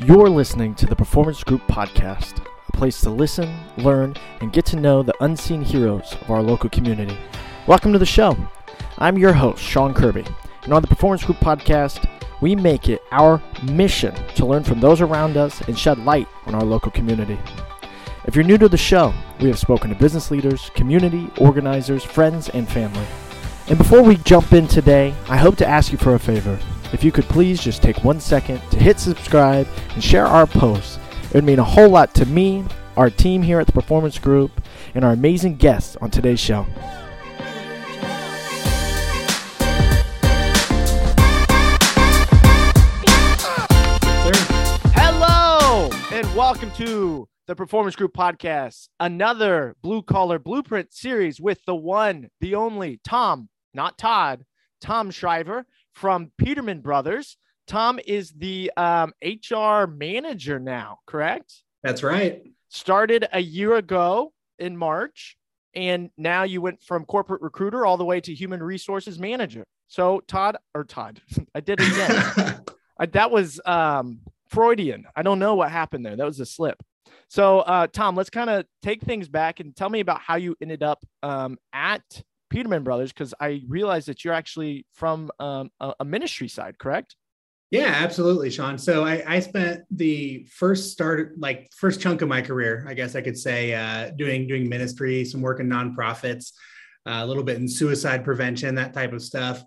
You're listening to the Performance Group Podcast, a place to listen, learn, and get to know the unseen heroes of our local community. Welcome to the show. I'm your host, Sean Kirby, and on the Performance Group Podcast, we make it our mission to learn from those around us and shed light on our local community. If you're new to the show, we have spoken to business leaders, community organizers, friends, and family. And before we jump in today, I hope to ask you for a favor. If you could please just take one second to hit subscribe and share our posts, it would mean a whole lot to me, our team here at the Performance Group, and our amazing guests on today's show. Hello, and welcome to the Performance Group Podcast, another blue collar blueprint series with the one, the only Tom, not Todd, Tom Shriver from Peterman Brothers. Tom is the um, HR manager now, correct? That's right. Started a year ago in March, and now you went from corporate recruiter all the way to human resources manager. So Todd or Todd, I did it again. I, that was um, Freudian. I don't know what happened there. That was a slip. So, uh, Tom, let's kind of take things back and tell me about how you ended up um, at Peterman Brothers because I realized that you're actually from um, a, a, ministry side, correct? Yeah, absolutely, Sean. So I, I, spent the first start, like first chunk of my career, I guess I could say, uh, doing doing ministry, some work in nonprofits, uh, a little bit in suicide prevention, that type of stuff.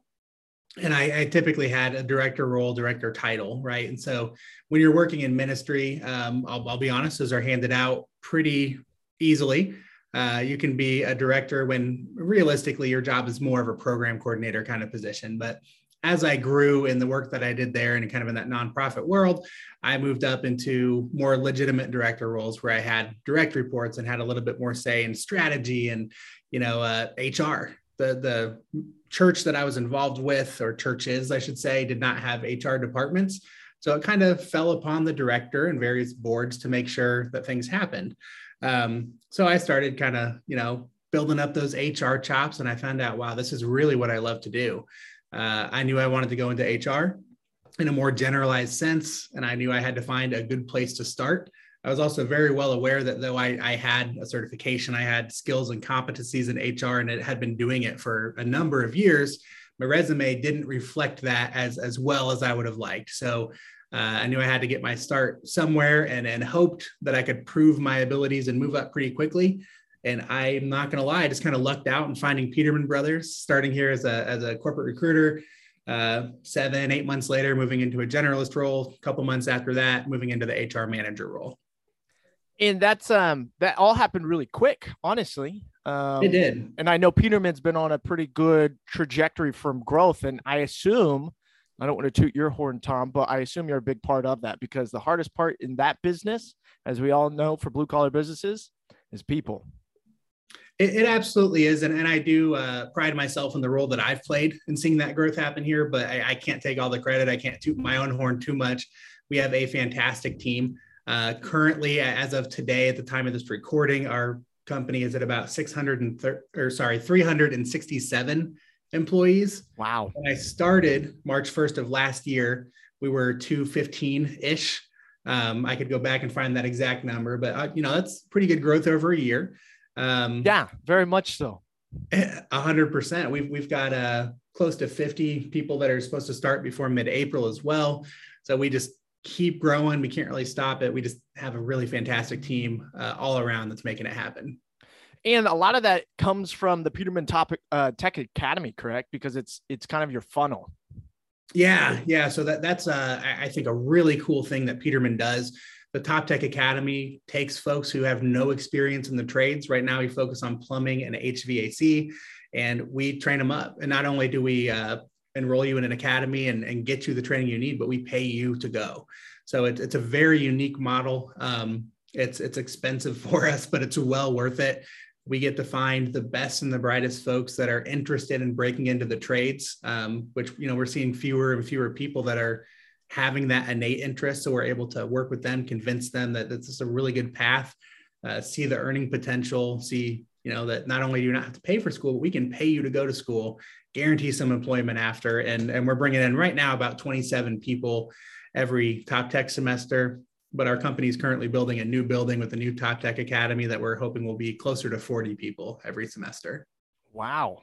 And I, I, typically had a director role, director title, right? And so when you're working in ministry, um, I'll, I'll be honest, those are handed out pretty easily. Uh, you can be a director when realistically your job is more of a program coordinator kind of position. But as I grew in the work that I did there and kind of in that nonprofit world, I moved up into more legitimate director roles where I had direct reports and had a little bit more say in strategy and, you know, uh, HR. The the church that I was involved with, or churches, I should say, did not have HR departments. So it kind of fell upon the director and various boards to make sure that things happened. Um, so I started kind of, you know, building up those HR chops, and I found out, wow, this is really what I love to do. Uh, I knew I wanted to go into HR in a more generalized sense, and I knew I had to find a good place to start. I was also very well aware that though I, I, had a certification, I had skills and competencies in HR and it had been doing it for a number of years. My resume didn't reflect that as, as well as I would have liked. So uh, I knew I had to get my start somewhere and, and hoped that I could prove my abilities and move up pretty quickly. And I'm not going to lie, I just kind of lucked out in finding Peterman Brothers, starting here as a, as a corporate recruiter. Uh, seven, eight months later, moving into a generalist role. A couple months after that, moving into the HR manager role. And that's um that all happened really quick, honestly. Um, it did. And I know Peterman's been on a pretty good trajectory from growth, and I assume I don't want to toot your horn, Tom, but I assume you're a big part of that because the hardest part in that business, as we all know for blue collar businesses, is people. It, it absolutely is. And, and I do uh, pride myself in the role that I've played in seeing that growth happen here, but I, I, can't take all the credit. I can't toot my own horn too much. We have a fantastic team. Uh, currently, as of today, at the time of this recording, our company is at about 630 or sorry, 367 employees. Wow. When I started March 1st of last year, we were 215 ish. Um, I could go back and find that exact number, but uh, you know, that's pretty good growth over a year. Um, yeah, very much so. A hundred percent. We've, we've got uh, close to 50 people that are supposed to start before mid-April as well. So we just keep growing. We can't really stop it. We just have a really fantastic team uh, all around that's making it happen and a lot of that comes from the Peterman Topic uh, Tech Academy, correct? Because it's it's kind of your funnel. Yeah, yeah. So that that's uh, I think a really cool thing that Peterman does. The Top Tech Academy takes folks who have no experience in the trades. Right now, we focus on plumbing and HVAC, and we train them up. And not only do we uh, enroll you in an academy and, and get you the training you need, but we pay you to go. So it, it's a very unique model. Um, it's it's expensive for us, but it's well worth it we get to find the best and the brightest folks that are interested in breaking into the trades um, which you know we're seeing fewer and fewer people that are having that innate interest so we're able to work with them convince them that this is a really good path uh, see the earning potential see you know that not only do you not have to pay for school but we can pay you to go to school guarantee some employment after and and we're bringing in right now about 27 people every top tech semester. But our company is currently building a new building with a new top tech academy that we're hoping will be closer to 40 people every semester. Wow.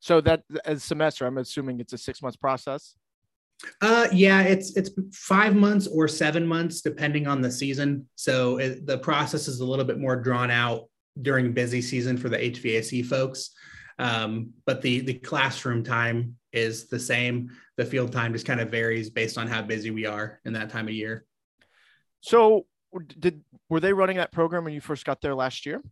So that as semester, I'm assuming it's a six months process. Uh, yeah, it's it's five months or seven months depending on the season. So it, the process is a little bit more drawn out during busy season for the HVAC folks. Um, but the the classroom time is the same. The field time just kind of varies based on how busy we are in that time of year. So did were they running that program when you first got there last year?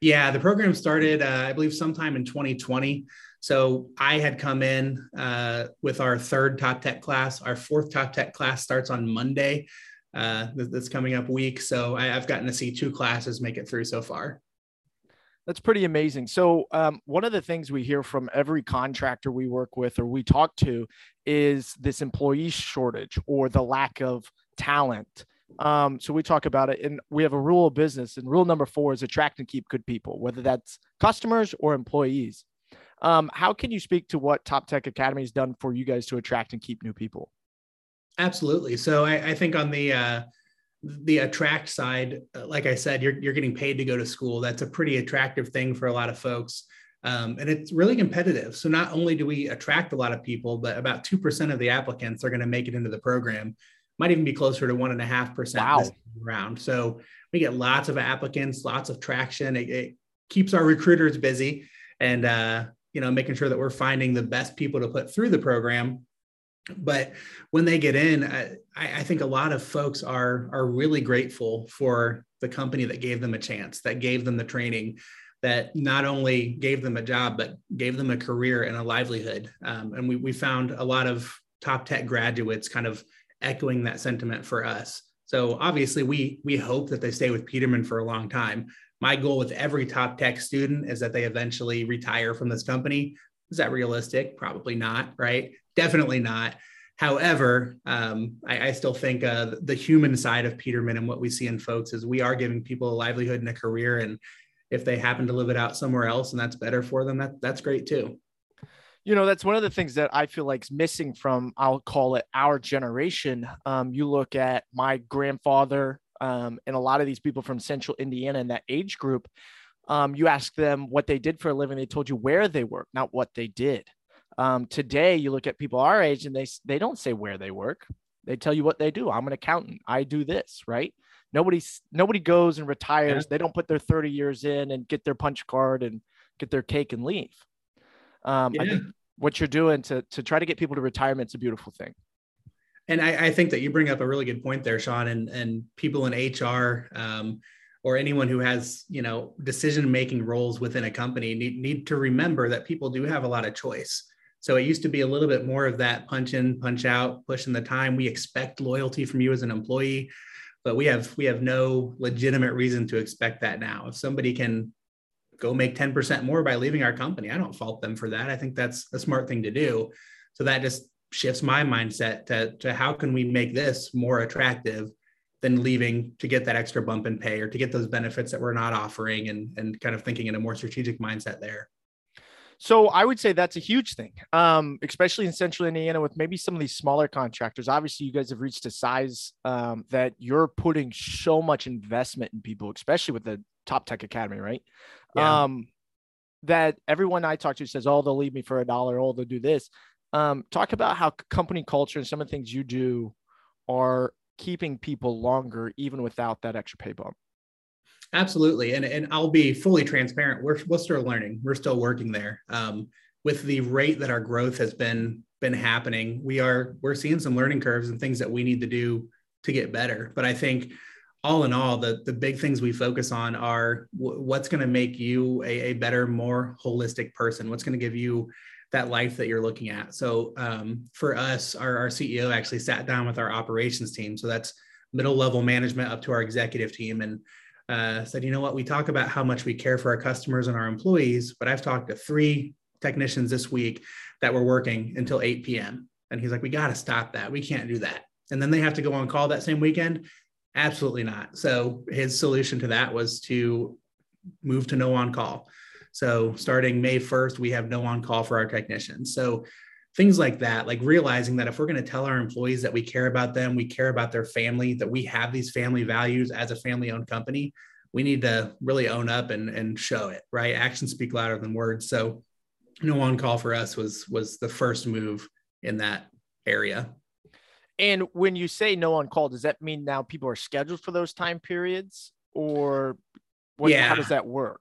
Yeah, the program started, uh, I believe, sometime in 2020. So I had come in uh, with our third top tech class. Our fourth top tech class starts on Monday uh, this coming up week. So I, have gotten to see two classes make it through so far. That's pretty amazing. So, um, one of the things we hear from every contractor we work with or we talk to is this employee shortage or the lack of talent. Um, so, we talk about it, and we have a rule of business. And rule number four is attract and keep good people, whether that's customers or employees. Um, how can you speak to what Top Tech Academy has done for you guys to attract and keep new people? Absolutely. So, I, I think on the uh, the attract side, uh, like I said, you're, you're getting paid to go to school. That's a pretty attractive thing for a lot of folks. Um, and it's really competitive. So not only do we attract a lot of people, but about 2% of the applicants are going to make it into the program. Might even be closer to one and a half percent wow. round. So we get lots of applicants, lots of traction. It, it keeps our recruiters busy and, uh, you know, making sure that we're finding the best people to put through the program but when they get in I, I, think a lot of folks are are really grateful for the company that gave them a chance that gave them the training that not only gave them a job but gave them a career and a livelihood um, and we, we found a lot of top tech graduates kind of echoing that sentiment for us so obviously we we hope that they stay with peterman for a long time my goal with every top tech student is that they eventually retire from this company is that realistic? Probably not, right? Definitely not. However, um, I, I, still think uh, the human side of Peterman and what we see in folks is we are giving people a livelihood and a career. And if they happen to live it out somewhere else and that's better for them, that, that's great too. You know, that's one of the things that I feel like is missing from, I'll call it our generation. Um, you look at my grandfather um, and a lot of these people from central Indiana in that age group um, you ask them what they did for a living, they told you where they work, not what they did. Um, today, you look at people our age and they they don't say where they work. They tell you what they do. I'm an accountant. I do this, right? Nobody nobody goes and retires. Yeah. They don't put their 30 years in and get their punch card and get their cake and leave. Um, yeah. I think what you're doing to to try to get people to retirement is a beautiful thing. And I, I, think that you bring up a really good point there, Sean. And and people in HR, um, or anyone who has you know decision making roles within a company need, need to remember that people do have a lot of choice so it used to be a little bit more of that punch in punch out pushing the time we expect loyalty from you as an employee but we have we have no legitimate reason to expect that now if somebody can go make 10% more by leaving our company. I don't fault them for that. I think that's a smart thing to do. So that just shifts my mindset to, to how can we make this more attractive than leaving to get that extra bump in pay or to get those benefits that we're not offering and, and kind of thinking in a more strategic mindset there. So I would say that's a huge thing, um, especially in Central Indiana with maybe some of these smaller contractors. Obviously, you guys have reached a size um, that you're putting so much investment in people, especially with the Top Tech Academy, right? Yeah. Um, that everyone I talk to says, "Oh, they'll leave me for a dollar. Oh, they'll do this." Um, talk about how company culture and some of the things you do are keeping people longer even without that extra pay bump. Absolutely, and and I'll be fully transparent. We're we're still learning. We're still working there. Um, with the rate that our growth has been been happening, we are we're seeing some learning curves and things that we need to do to get better. But I think all in all, the the big things we focus on are w- what's going to make you a, a better, more holistic person. What's going to give you that life that you're looking at. So um, for us, our, our CEO actually sat down with our operations team. So that's middle level management up to our executive team and uh, said, you know what, we talk about how much we care for our customers and our employees, but I've talked to three technicians this week that were working until 8 p.m. And he's like, we got to stop that. We can't do that. And then they have to go on call that same weekend. Absolutely not. So his solution to that was to move to no on call. So starting May 1st, we have no on call for our technicians. So things like that like realizing that if we're going to tell our employees that we care about them we care about their family that we have these family values as a family owned company we need to really own up and, and show it right? Actions speak louder than words. So no on call for us was was the first move in that area. And when you say no on call does that mean now people are scheduled for those time periods or what, yeah. how does that work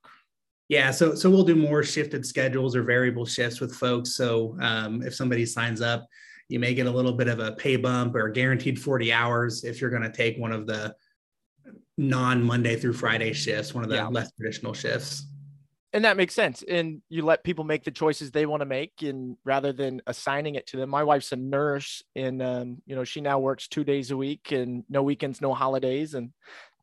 yeah, so so we'll do more shifted schedules or variable shifts with folks. So um, if somebody signs up, you may get a little bit of a pay bump or guaranteed 40 hours if you're going to take one of the non Monday through Friday shifts, one of the yeah. less traditional shifts. And that makes sense. And you let people make the choices they want to make, and rather than assigning it to them. My wife's a nurse, and um, you know she now works two days a week, and no weekends, no holidays, and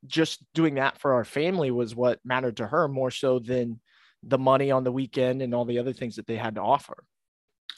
just doing that for our family was what mattered to her more so than the money on the weekend and all the other things that they had to offer.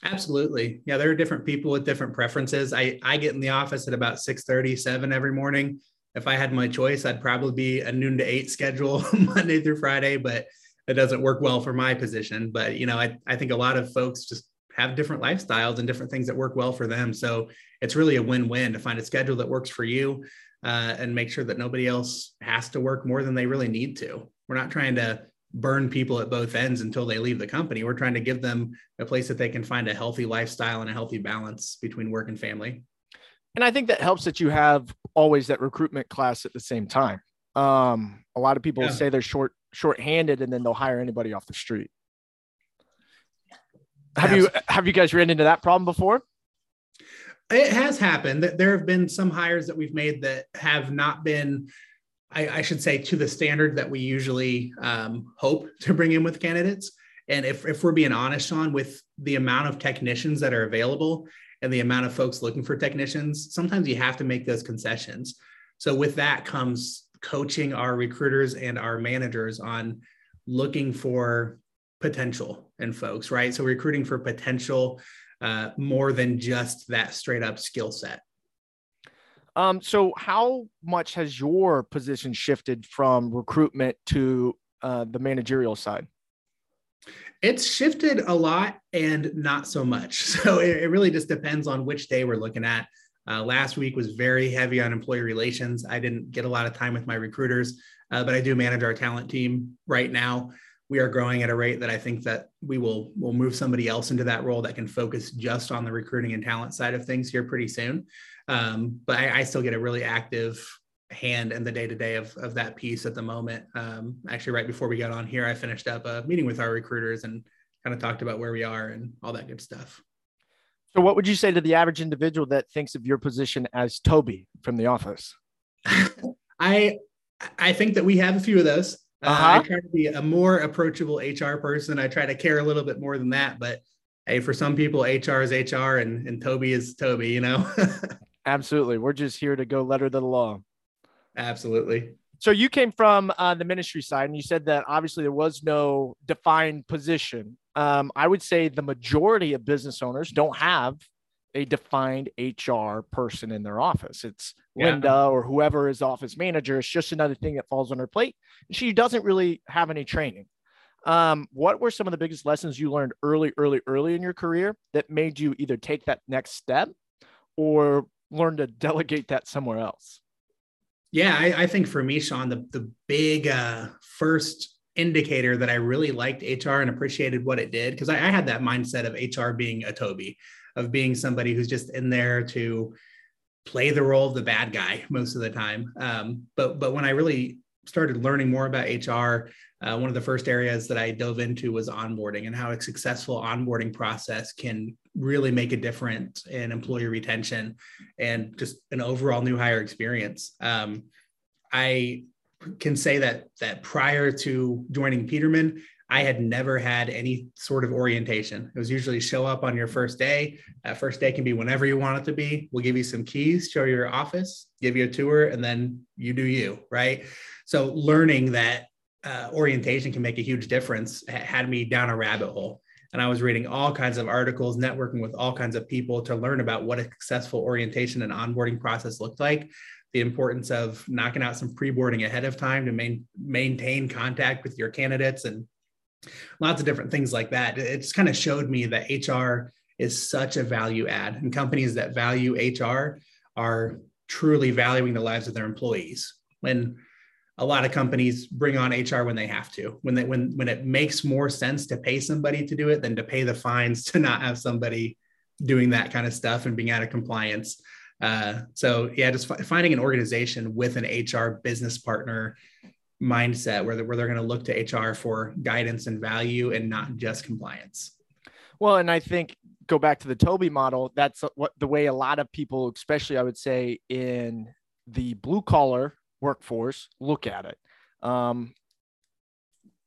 Absolutely. Yeah, there are different people with different preferences. I, I get in the office at about 6 37 every morning. If I had my choice, I'd probably be a noon to eight schedule Monday through Friday, but it doesn't work well for my position. But you know, I, I think a lot of folks just have different lifestyles and different things that work well for them. So it's really a win-win to find a schedule that works for you uh, and make sure that nobody else has to work more than they really need to. We're not trying to burn people at both ends until they leave the company. We're trying to give them a place that they can find a healthy lifestyle and a healthy balance between work and family. And I think that helps that you have always that recruitment class at the same time. Um, a lot of people yeah. say they're short short-handed and then they'll hire anybody off the street. Have you have you guys ran into that problem before? It has happened that there have been some hires that we've made that have not been, I, I should say, to the standard that we usually um, hope to bring in with candidates. And if, if we're being honest, Sean, with the amount of technicians that are available and the amount of folks looking for technicians, sometimes you have to make those concessions. So with that comes coaching our recruiters and our managers on looking for potential in folks, right? So recruiting for potential uh, more than just that straight up skill set. Um, so how much has your position shifted from recruitment to uh, the managerial side? It's shifted a lot and not so much. So it, it really just depends on which day we're looking at. Uh, last week was very heavy on employee relations. I didn't get a lot of time with my recruiters, uh, but I do manage our talent team right now we are growing at a rate that I think that we will will move somebody else into that role that can focus just on the recruiting and talent side of things here pretty soon. Um, but I, I, still get a really active hand in the day to day of of that piece at the moment. Um, actually, right before we got on here, I finished up a meeting with our recruiters and kind of talked about where we are and all that good stuff. So, what would you say to the average individual that thinks of your position as Toby from The Office? I I think that we have a few of those. Uh, uh-huh. I try to be a more approachable HR person. I try to care a little bit more than that. But hey, for some people, HR is HR and, and Toby is Toby, you know? Absolutely. We're just here to go letter to the law. Absolutely. So you came from uh, the ministry side, and you said that obviously there was no defined position. Um, I would say the majority of business owners don't have a defined HR person in their office. It's yeah. Linda or whoever is office manager. It's just another thing that falls on her plate. She doesn't really have any training. Um, what were some of the biggest lessons you learned early, early, early in your career that made you either take that next step or learn to delegate that somewhere else? Yeah, I, I think for me, Sean, the, the big uh, first indicator that I really liked HR and appreciated what it did, because I, I had that mindset of HR being a Toby of being somebody who's just in there to play the role of the bad guy most of the time. Um, but but when I really started learning more about HR, uh, one of the first areas that I dove into was onboarding and how a successful onboarding process can really make a difference in employee retention and just an overall new hire experience. Um, I can say that that prior to joining Peterman, I had never had any sort of orientation. It was usually show up on your first day. That first day can be whenever you want it to be. We'll give you some keys, show you your office, give you a tour, and then you do you, right? So learning that uh, orientation can make a huge difference had me down a rabbit hole. And I was reading all kinds of articles, networking with all kinds of people to learn about what a successful orientation and onboarding process looked like the importance of knocking out some pre-boarding ahead of time to main, maintain contact with your candidates and lots of different things like that. It just kind of showed me that HR is such a value add. And companies that value HR are truly valuing the lives of their employees. When a lot of companies bring on HR when they have to, when they when when it makes more sense to pay somebody to do it than to pay the fines to not have somebody doing that kind of stuff and being out of compliance. Uh, so yeah, just f- finding an organization with an HR business partner mindset where they're, where they're going to look to HR for guidance and value and not just compliance. Well, and I think go back to the Toby model. That's what the way a lot of people, especially I would say in the blue collar workforce, look at it. Um,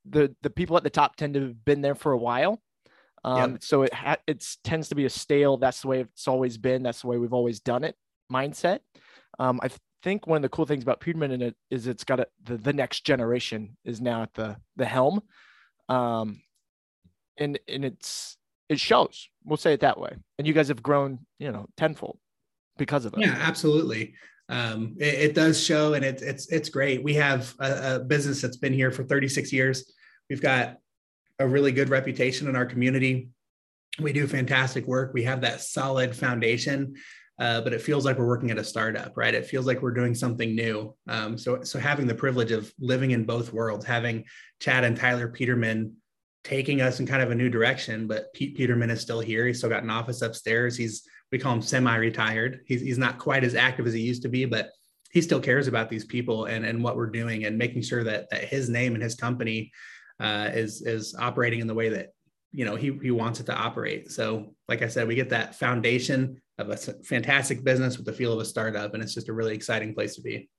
the the people at the top tend to have been there for a while. Um, yep. So it ha- it tends to be a stale. That's the way it's always been. That's the way we've always done it. Mindset. Um, I think one of the cool things about Peterman in it is it's got a, the the next generation is now at the the helm, um, and and it's it shows. We'll say it that way. And you guys have grown, you know, tenfold because of it. Yeah, absolutely. Um, it, it, does show, and it's it's it's great. We have a, a business that's been here for 36 years. We've got a really good reputation in our community. We do fantastic work. We have that solid foundation, uh, but it feels like we're working at a startup, right? It feels like we're doing something new. Um, so, so having the privilege of living in both worlds, having Chad and Tyler Peterman taking us in kind of a new direction. But Pete Peterman is still here. He's still got an office upstairs. He's we call him semi-retired. He's he's not quite as active as he used to be, but he still cares about these people and and what we're doing and making sure that that his name and his company uh, is is operating in the way that you know he he wants it to operate. So, like I said, we get that foundation of a fantastic business with the feel of a startup, and it's just a really exciting place to be.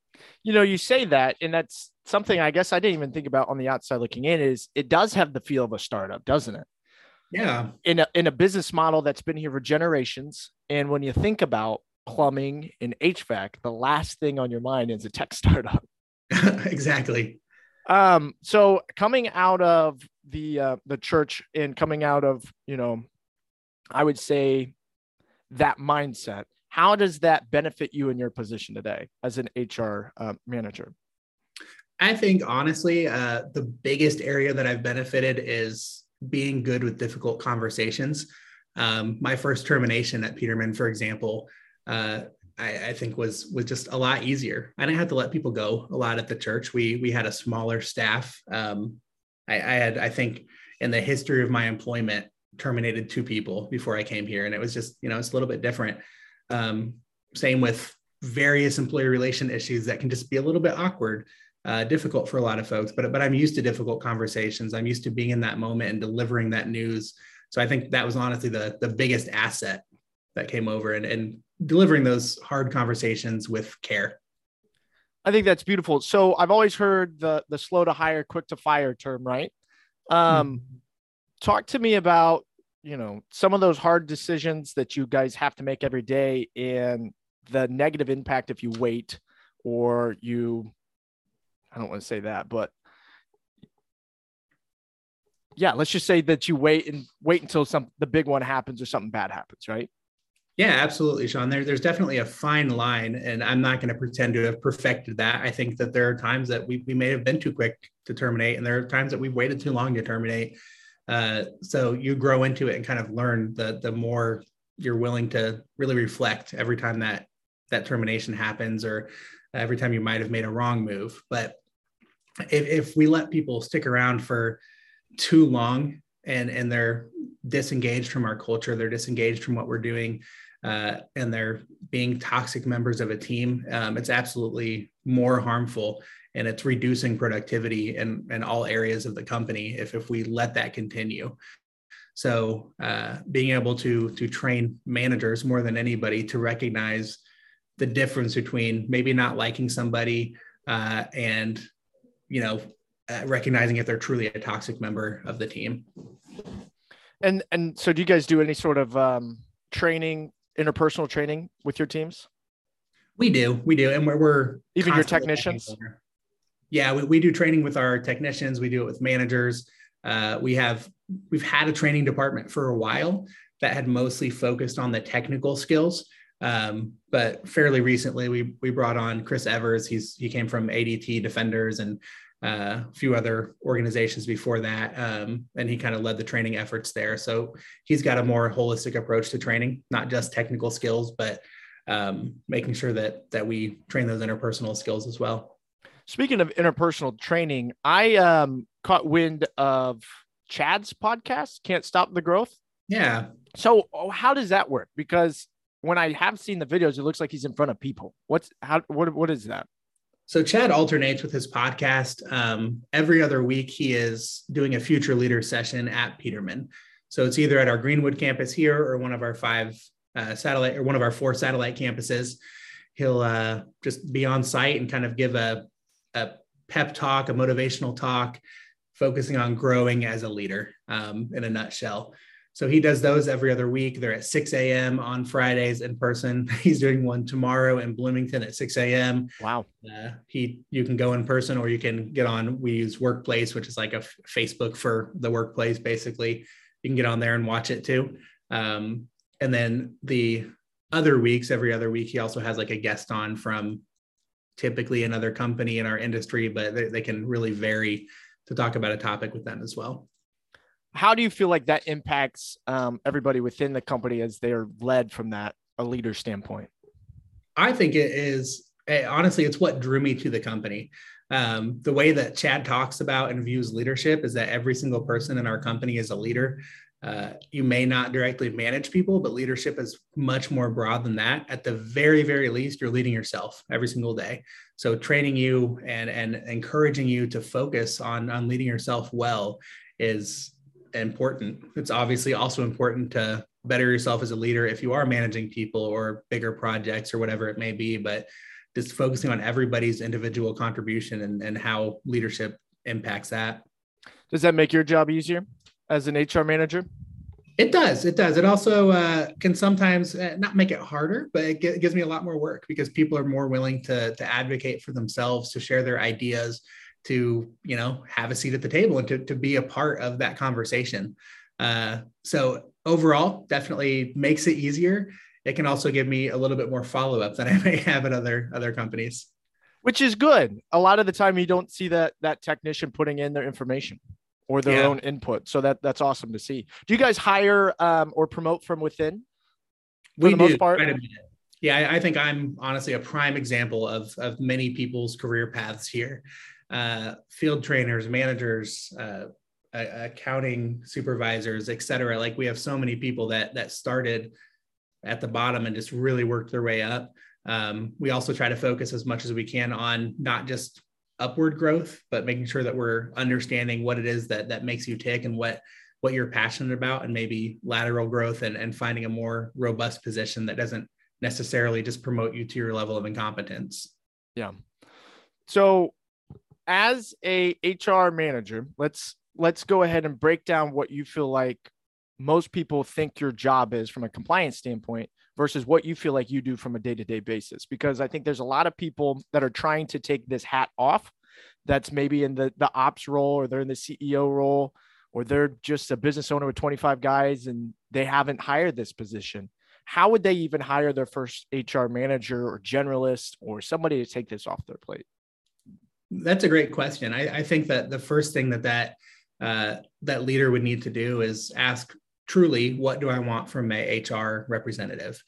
You know, you say that, and that's something I guess I didn't even think about on the outside looking in. Is it does have the feel of a startup, doesn't it? Yeah. In a in a business model that's been here for generations, and when you think about plumbing and HVAC, the last thing on your mind is a tech startup. exactly. Um, so coming out of the uh, the church and coming out of you know, I would say that mindset. How does that benefit you in your position today as an HR uh, manager? I think honestly, uh, the biggest area that I've benefited is being good with difficult conversations. Um, my first termination at Peterman, for example, uh, I, I, think was was just a lot easier. I didn't have to let people go a lot at the church. We we had a smaller staff. Um, I, I, had I think in the history of my employment terminated two people before I came here, and it was just you know it's a little bit different. Um, same with various employee relation issues that can just be a little bit awkward. Uh, difficult for a lot of folks, but but I'm used to difficult conversations. I'm used to being in that moment and delivering that news. So I think that was honestly the the biggest asset that came over and, and delivering those hard conversations with care. I think that's beautiful. So I've always heard the the slow to hire, quick to fire term, right? Um, mm-hmm. Talk to me about you know some of those hard decisions that you guys have to make every day, and the negative impact if you wait or you. I don't want to say that, but yeah, let's just say that you wait and wait until some the big one happens or something bad happens, right? Yeah, absolutely, Sean. There, there's definitely a fine line, and I'm not going to pretend to have perfected that. I think that there are times that we, we may have been too quick to terminate, and there are times that we've waited too long to terminate. Uh, so you grow into it and kind of learn the the more you're willing to really reflect every time that that termination happens, or every time you might have made a wrong move. But if, if we let people stick around for too long and and they're disengaged from our culture, they're disengaged from what we're doing uh, and they're being toxic members of a team, um, it's absolutely more harmful and it's reducing productivity in, in all areas of the company if, if we let that continue. So uh, being able to, to train managers more than anybody to recognize the difference between maybe not liking somebody uh, and, you know, uh, recognizing if they're truly a toxic member of the team. And and so, do you guys do any sort of um, training interpersonal training with your teams? We do, we do, and we're, we're even your technicians. Yeah, we, we do training with our technicians. We do it with managers. Uh, we have we've had a training department for a while that had mostly focused on the technical skills. Um, but fairly recently, we we brought on Chris Evers. He's he came from ADT Defenders and uh, a few other organizations before that, um, and he kind of led the training efforts there. So he's got a more holistic approach to training, not just technical skills, but um, making sure that that we train those interpersonal skills as well. Speaking of interpersonal training, I um, caught wind of Chad's podcast, "Can't Stop the Growth." Yeah. So oh, how does that work? Because when I have seen the videos, it looks like he's in front of people. What's how what what is that? So Chad alternates with his podcast. Um, every other week, he is doing a future leader session at Peterman. So it's either at our Greenwood campus here or one of our five uh, satellite or one of our four satellite campuses. He'll uh, just be on site and kind of give a, a pep talk, a motivational talk, focusing on growing as a leader um, in a nutshell. So he does those every other week. They're at 6 a.m. on Fridays in person. He's doing one tomorrow in Bloomington at 6 a.m. Wow. Uh, he you can go in person or you can get on. We use Workplace, which is like a f- Facebook for the workplace. Basically, you can get on there and watch it too. Um, and then the other weeks, every other week, he also has like a guest on from typically another company in our industry, but they, they can really vary to talk about a topic with them as well how do you feel like that impacts um, everybody within the company as they're led from that a leader standpoint? I think it is eh, honestly, it's what drew me to the company. Um, the way that Chad talks about and views leadership is that every single person in our company is a leader. Uh, you may not directly manage people, but leadership is much more broad than that. At the very, very least, you're leading yourself every single day. So training you and and encouraging you to focus on on leading yourself well is important. It's obviously also important to better yourself as a leader if you are managing people or bigger projects or whatever it may be, but just focusing on everybody's individual contribution and, and how leadership impacts that. Does that make your job easier as an HR manager? It does. It does. It also uh, can sometimes uh, not make it harder, but it, g- gives me a lot more work because people are more willing to, to advocate for themselves, to share their ideas, to you know have a seat at the table and to, to be a part of that conversation uh, so overall definitely makes it easier it can also give me a little bit more follow-up than i may have at other other companies which is good a lot of the time you don't see that that technician putting in their information or their yeah. own input so that that's awesome to see do you guys hire um, or promote from within we do most part? yeah I, I think i'm honestly a prime example of of many people's career paths here uh, field trainers, managers, uh, accounting supervisors, et cetera. Like we have so many people that that started at the bottom and just really worked their way up. Um, we also try to focus as much as we can on not just upward growth, but making sure that we're understanding what it is that that makes you tick and what what you're passionate about, and maybe lateral growth and, and finding a more robust position that doesn't necessarily just promote you to your level of incompetence. Yeah. So as a HR manager, let's let's go ahead and break down what you feel like most people think your job is from a compliance standpoint versus what you feel like you do from a day-to-day basis because I think there's a lot of people that are trying to take this hat off that's maybe in the the ops role or they're in the CEO role or they're just a business owner with 25 guys and they haven't hired this position. How would they even hire their first HR manager or generalist or somebody to take this off their plate? That's a great question. I, I think that the first thing that that uh, that leader would need to do is ask truly, what do I want from my HR representative?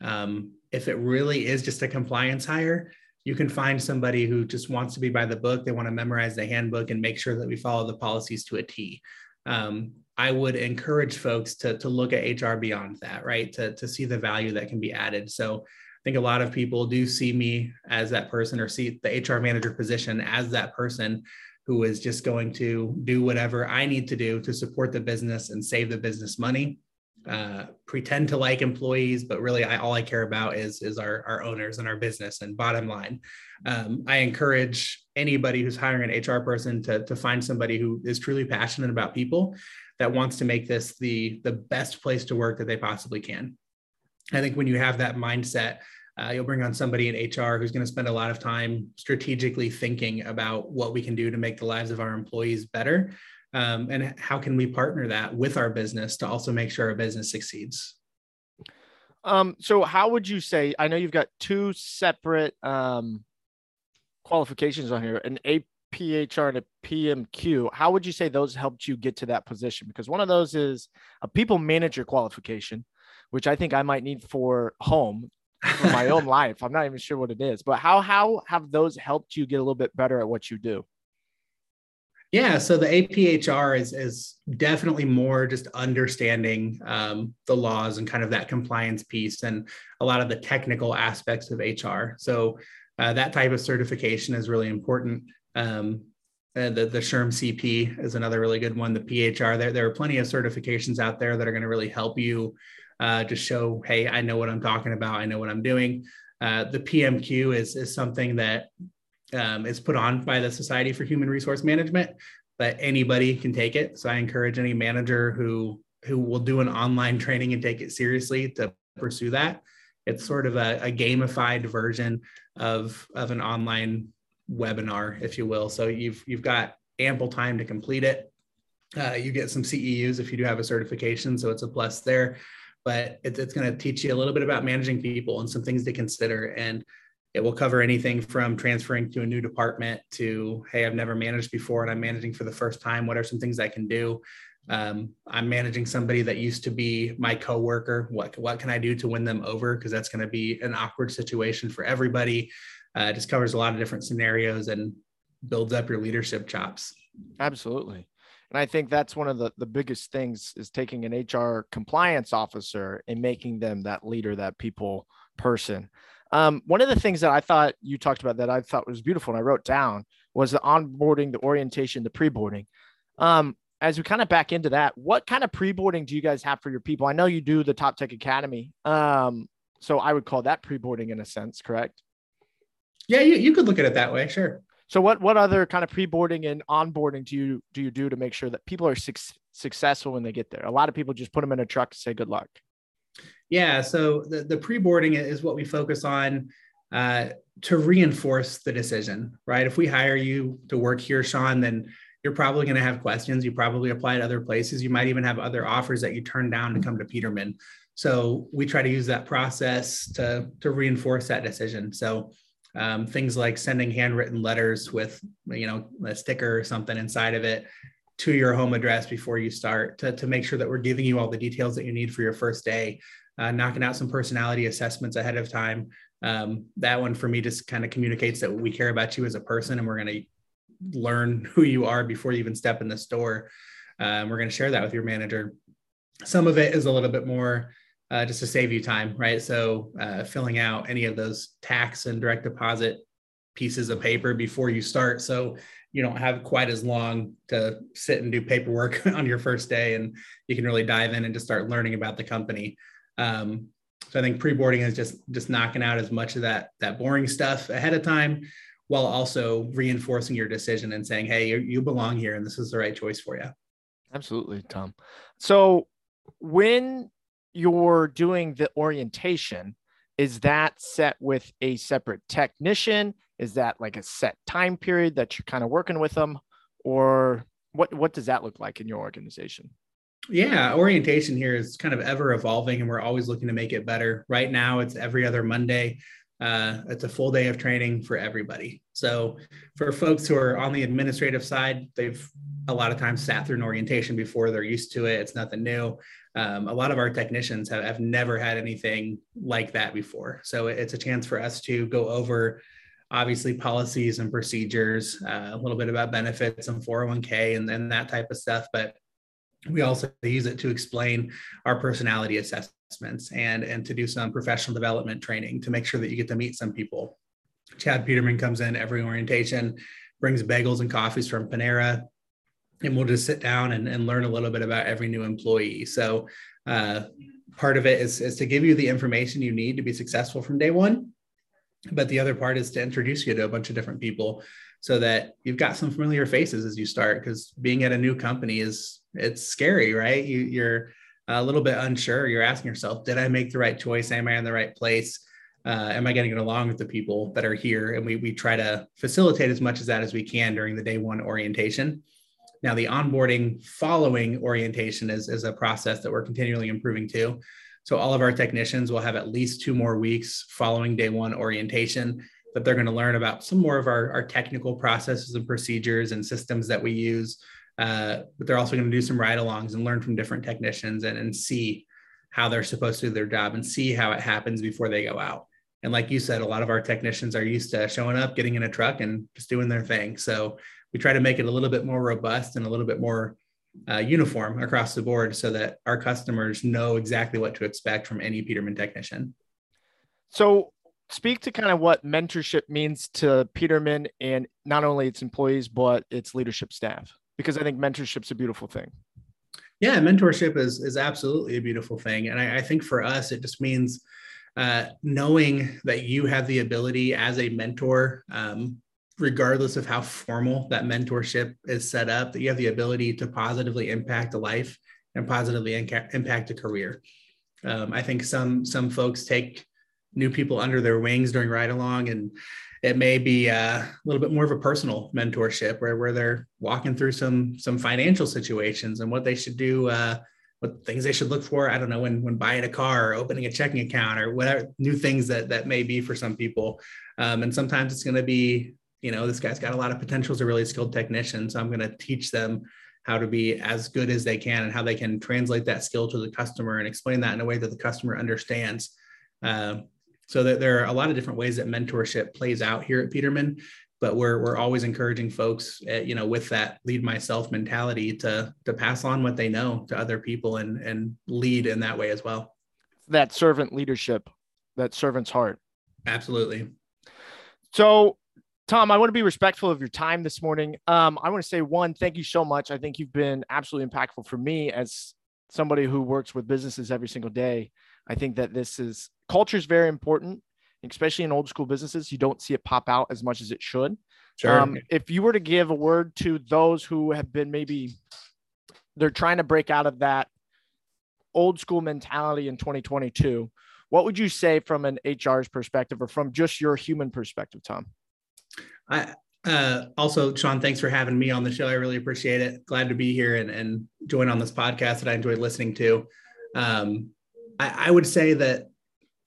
Um, if it really is just a compliance hire, you can find somebody who just wants to be by the book. They want to memorize the handbook and make sure that we follow the policies to a T. Um, I would encourage folks to, to look at HR beyond that, right? To, to see the value that can be added. So I think a lot of people do see me as that person or see the HR manager position as that person who is just going to do whatever I need to do to support the business and save the business money. Uh, pretend to like employees, but really, I, all I care about is is our our owners and our business. And bottom line, um, I encourage anybody who's hiring an HR person to to find somebody who is truly passionate about people that wants to make this the the best place to work that they possibly can. I think when you have that mindset, uh, you'll bring on somebody in HR who's going to spend a lot of time strategically thinking about what we can do to make the lives of our employees better. Um, and how can we partner that with our business to also make sure our business succeeds? Um, so how would you say? I know you've got two separate um, qualifications on here, an APHR and a PMQ. How would you say those helped you get to that position? Because one of those is a people manager qualification, which I think I might need for home for my own life. I'm not even sure what it is, but how how have those helped you get a little bit better at what you do? Yeah, so the APHR is is definitely more just understanding um, the laws and kind of that compliance piece and a lot of the technical aspects of HR. So uh, that type of certification is really important. Um, uh, the the SHRM CP is another really good one. The PHR there there are plenty of certifications out there that are going to really help you uh, just show, hey, I know what I'm talking about. I know what I'm doing. Uh, the PMQ is is something that um, is put on by the Society for Human Resource Management, but anybody can take it. So I encourage any manager who who will do an online training and take it seriously to pursue that. It's sort of a, a gamified version of of an online webinar, if you will. So you've you've got ample time to complete it. Uh, you get some CEUs if you do have a certification, so it's a plus there. But it's, it's going to teach you a little bit about managing people and some things to consider. And it will cover anything from transferring to a new department to, hey, I've never managed before and I'm managing for the first time. What are some things I can do? Um, I'm managing somebody that used to be my coworker. What what can I do to win them over? Because that's going to be an awkward situation for everybody. Uh, it just covers a lot of different scenarios and builds up your leadership chops. Absolutely. And I think that's one of the, the biggest things is taking an HR compliance officer and making them that leader, that people person. Um, one of the things that I thought you talked about that I thought was beautiful and I wrote down was the onboarding, the orientation, the pre-boarding. Um, as we kind of back into that, what kind of pre-boarding do you guys have for your people? I know you do the Top Tech Academy. Um, so I would call that pre-boarding in a sense, correct? Yeah, you, you could look at it that way, sure. So what what other kind of pre-boarding and onboarding do you do you do to make sure that people are su- successful when they get there? A lot of people just put them in a truck and say good luck. Yeah, so the, the pre-boarding is what we focus on uh, to reinforce the decision, right? If we hire you to work here, Sean, then you're probably going to have questions. You probably applied other places. You might even have other offers that you turned down to come to Peterman. So we try to use that process to to reinforce that decision. So um, things like sending handwritten letters with you know a sticker or something inside of it to your home address before you start to, to make sure that we're giving you all the details that you need for your first day uh, knocking out some personality assessments ahead of time. Um, that one for me just kind of communicates that we care about you as a person and we're going to learn who you are before you even step in the store. Um, we're going to share that with your manager. Some of it is a little bit more uh, just to save you time, right? So uh, filling out any of those tax and direct deposit pieces of paper before you start. So you don't have quite as long to sit and do paperwork on your first day and you can really dive in and just start learning about the company. Um, so I think pre-boarding is just just knocking out as much of that that boring stuff ahead of time, while also reinforcing your decision and saying, "Hey, you, you belong here, and this is the right choice for you." Absolutely, Tom. So when you're doing the orientation, is that set with a separate technician? Is that like a set time period that you're kind of working with them, or what? What does that look like in your organization? Yeah, orientation here is kind of ever evolving and we're always looking to make it better. Right now, it's every other Monday. Uh, it's a full day of training for everybody. So, for folks who are on the administrative side, they've a lot of times sat through an orientation before, they're used to it, it's nothing new. Um, a lot of our technicians have, have never had anything like that before. So, it's a chance for us to go over obviously policies and procedures, uh, a little bit about benefits and 401k and, and that type of stuff. But we also use it to explain our personality and and to do some professional development training to make sure that you get to meet some people. Chad peterman comes in every orientation brings bagels and coffees from panera and we'll just sit down and, and learn a little bit about every new employee. So uh, part of it is, is to give you the information you need to be successful from day one but the other part is to introduce you to a bunch of different people so that you've got some familiar faces as you start because being at a new company is it's scary right? You, you're a little bit unsure. You're asking yourself did i make the right choice? Am i in the right place? Uh, am i getting along with the people that are here? And we, we try to facilitate as much as that as we can during the day one orientation. Now the onboarding following orientation is, is a process that we're continually improving to So all of our technicians will have at least two more weeks following day one orientation that they're going to learn about some more of our, our technical processes and procedures and systems that we use. Uh, but they're also going to do some ride alongs and learn from different technicians and, and see how they're supposed to do their job and see how it happens before they go out. And like you said, a lot of our technicians are used to showing up, getting in a truck, and just doing their thing. So we try to make it a little bit more robust and a little bit more uh, uniform across the board so that our customers know exactly what to expect from any Peterman technician. So, speak to kind of what mentorship means to Peterman and not only its employees, but its leadership staff, because I think mentorship's a beautiful thing. Yeah, mentorship is, is absolutely a beautiful thing. And I, I think for us, it just means uh, knowing that you have the ability as a mentor um, regardless of how formal that mentorship is set up, that you have the ability to positively impact a life and positively inca- impact a career. Um, I think some some folks take new people under their wings during ride along, and it may be uh, a little bit more of a personal mentorship where where they're walking through some some financial situations and what they should do. Uh, what things they should look for i don't know when when buying a car or opening a checking account or whatever new things that that may be for some people um, and sometimes it's going to be you know, this guy's got a lot of potential as a really skilled technician. So I'm going to teach them how to be as good as they can and how they can translate that skill to the customer and explain that in a way that the customer understands. Uh, so that there are a lot of different ways that mentorship plays out here at Peterman, but we're we're always encouraging folks, uh, you know, with that lead myself mentality to to pass on what they know to other people and and lead in that way as well. That servant leadership, that servant's heart. Absolutely. So Tom, I want to be respectful of your time this morning. Um, I want to say one, thank you so much. I think you've been absolutely impactful for me as somebody who works with businesses every single day. I think that this is culture is very important, especially in old school businesses. You don't see it pop out as much as it should. Sure. Um, if you were to give a word to those who have been maybe they're trying to break out of that old school mentality in 2022, what would you say from an HR's perspective or from just your human perspective, Tom? I uh, also, Sean, thanks for having me on the show. I really appreciate it. Glad to be here and, and join on this podcast that I enjoyed listening to. Um, I, I would say that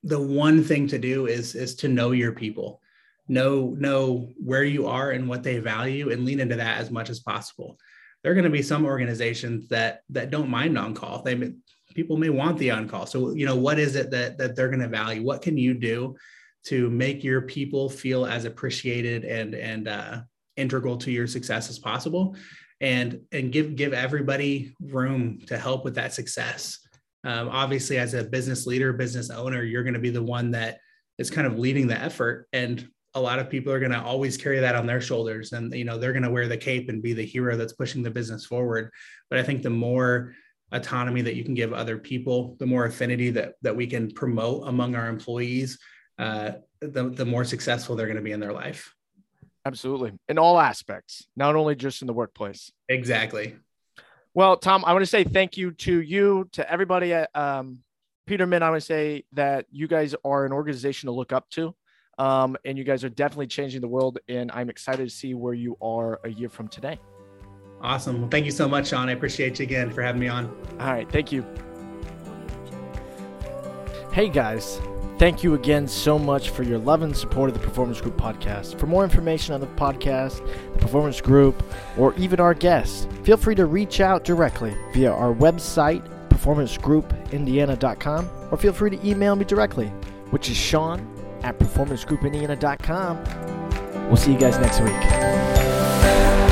the one thing to do is is to know your people, know know where you are and what they value, and lean into that as much as possible. There are going to be some organizations that that don't mind on call. They people may want the on call. So you know what is it that that they're going to value? What can you do to make your people feel as appreciated and and uh, integral to your success as possible and and give give everybody room to help with that success um, obviously as a business leader business owner you're going to be the one that is kind of leading the effort and a lot of people are going to always carry that on their shoulders and you know they're going to wear the cape and be the hero that's pushing the business forward but i think the more autonomy that you can give other people the more affinity that that we can promote among our employees uh, the, the more successful they're going to be in their life. Absolutely. In all aspects, not only just in the workplace. Exactly. Well, Tom, I want to say thank you to you, to everybody at um, Peterman. I want to say that you guys are an organization to look up to. Um, and you guys are definitely changing the world. And I'm excited to see where you are a year from today. Awesome. Well, thank you so much, Sean. I appreciate you again for having me on. All right. Thank you. Hey, guys. Thank you again so much for your love and support of the Performance Group podcast. For more information on the podcast, the Performance Group, or even our guests, feel free to reach out directly via our website, performancegroupindiana.com, or feel free to email me directly, which is Sean at performancegroupindiana.com. We'll see you guys next week.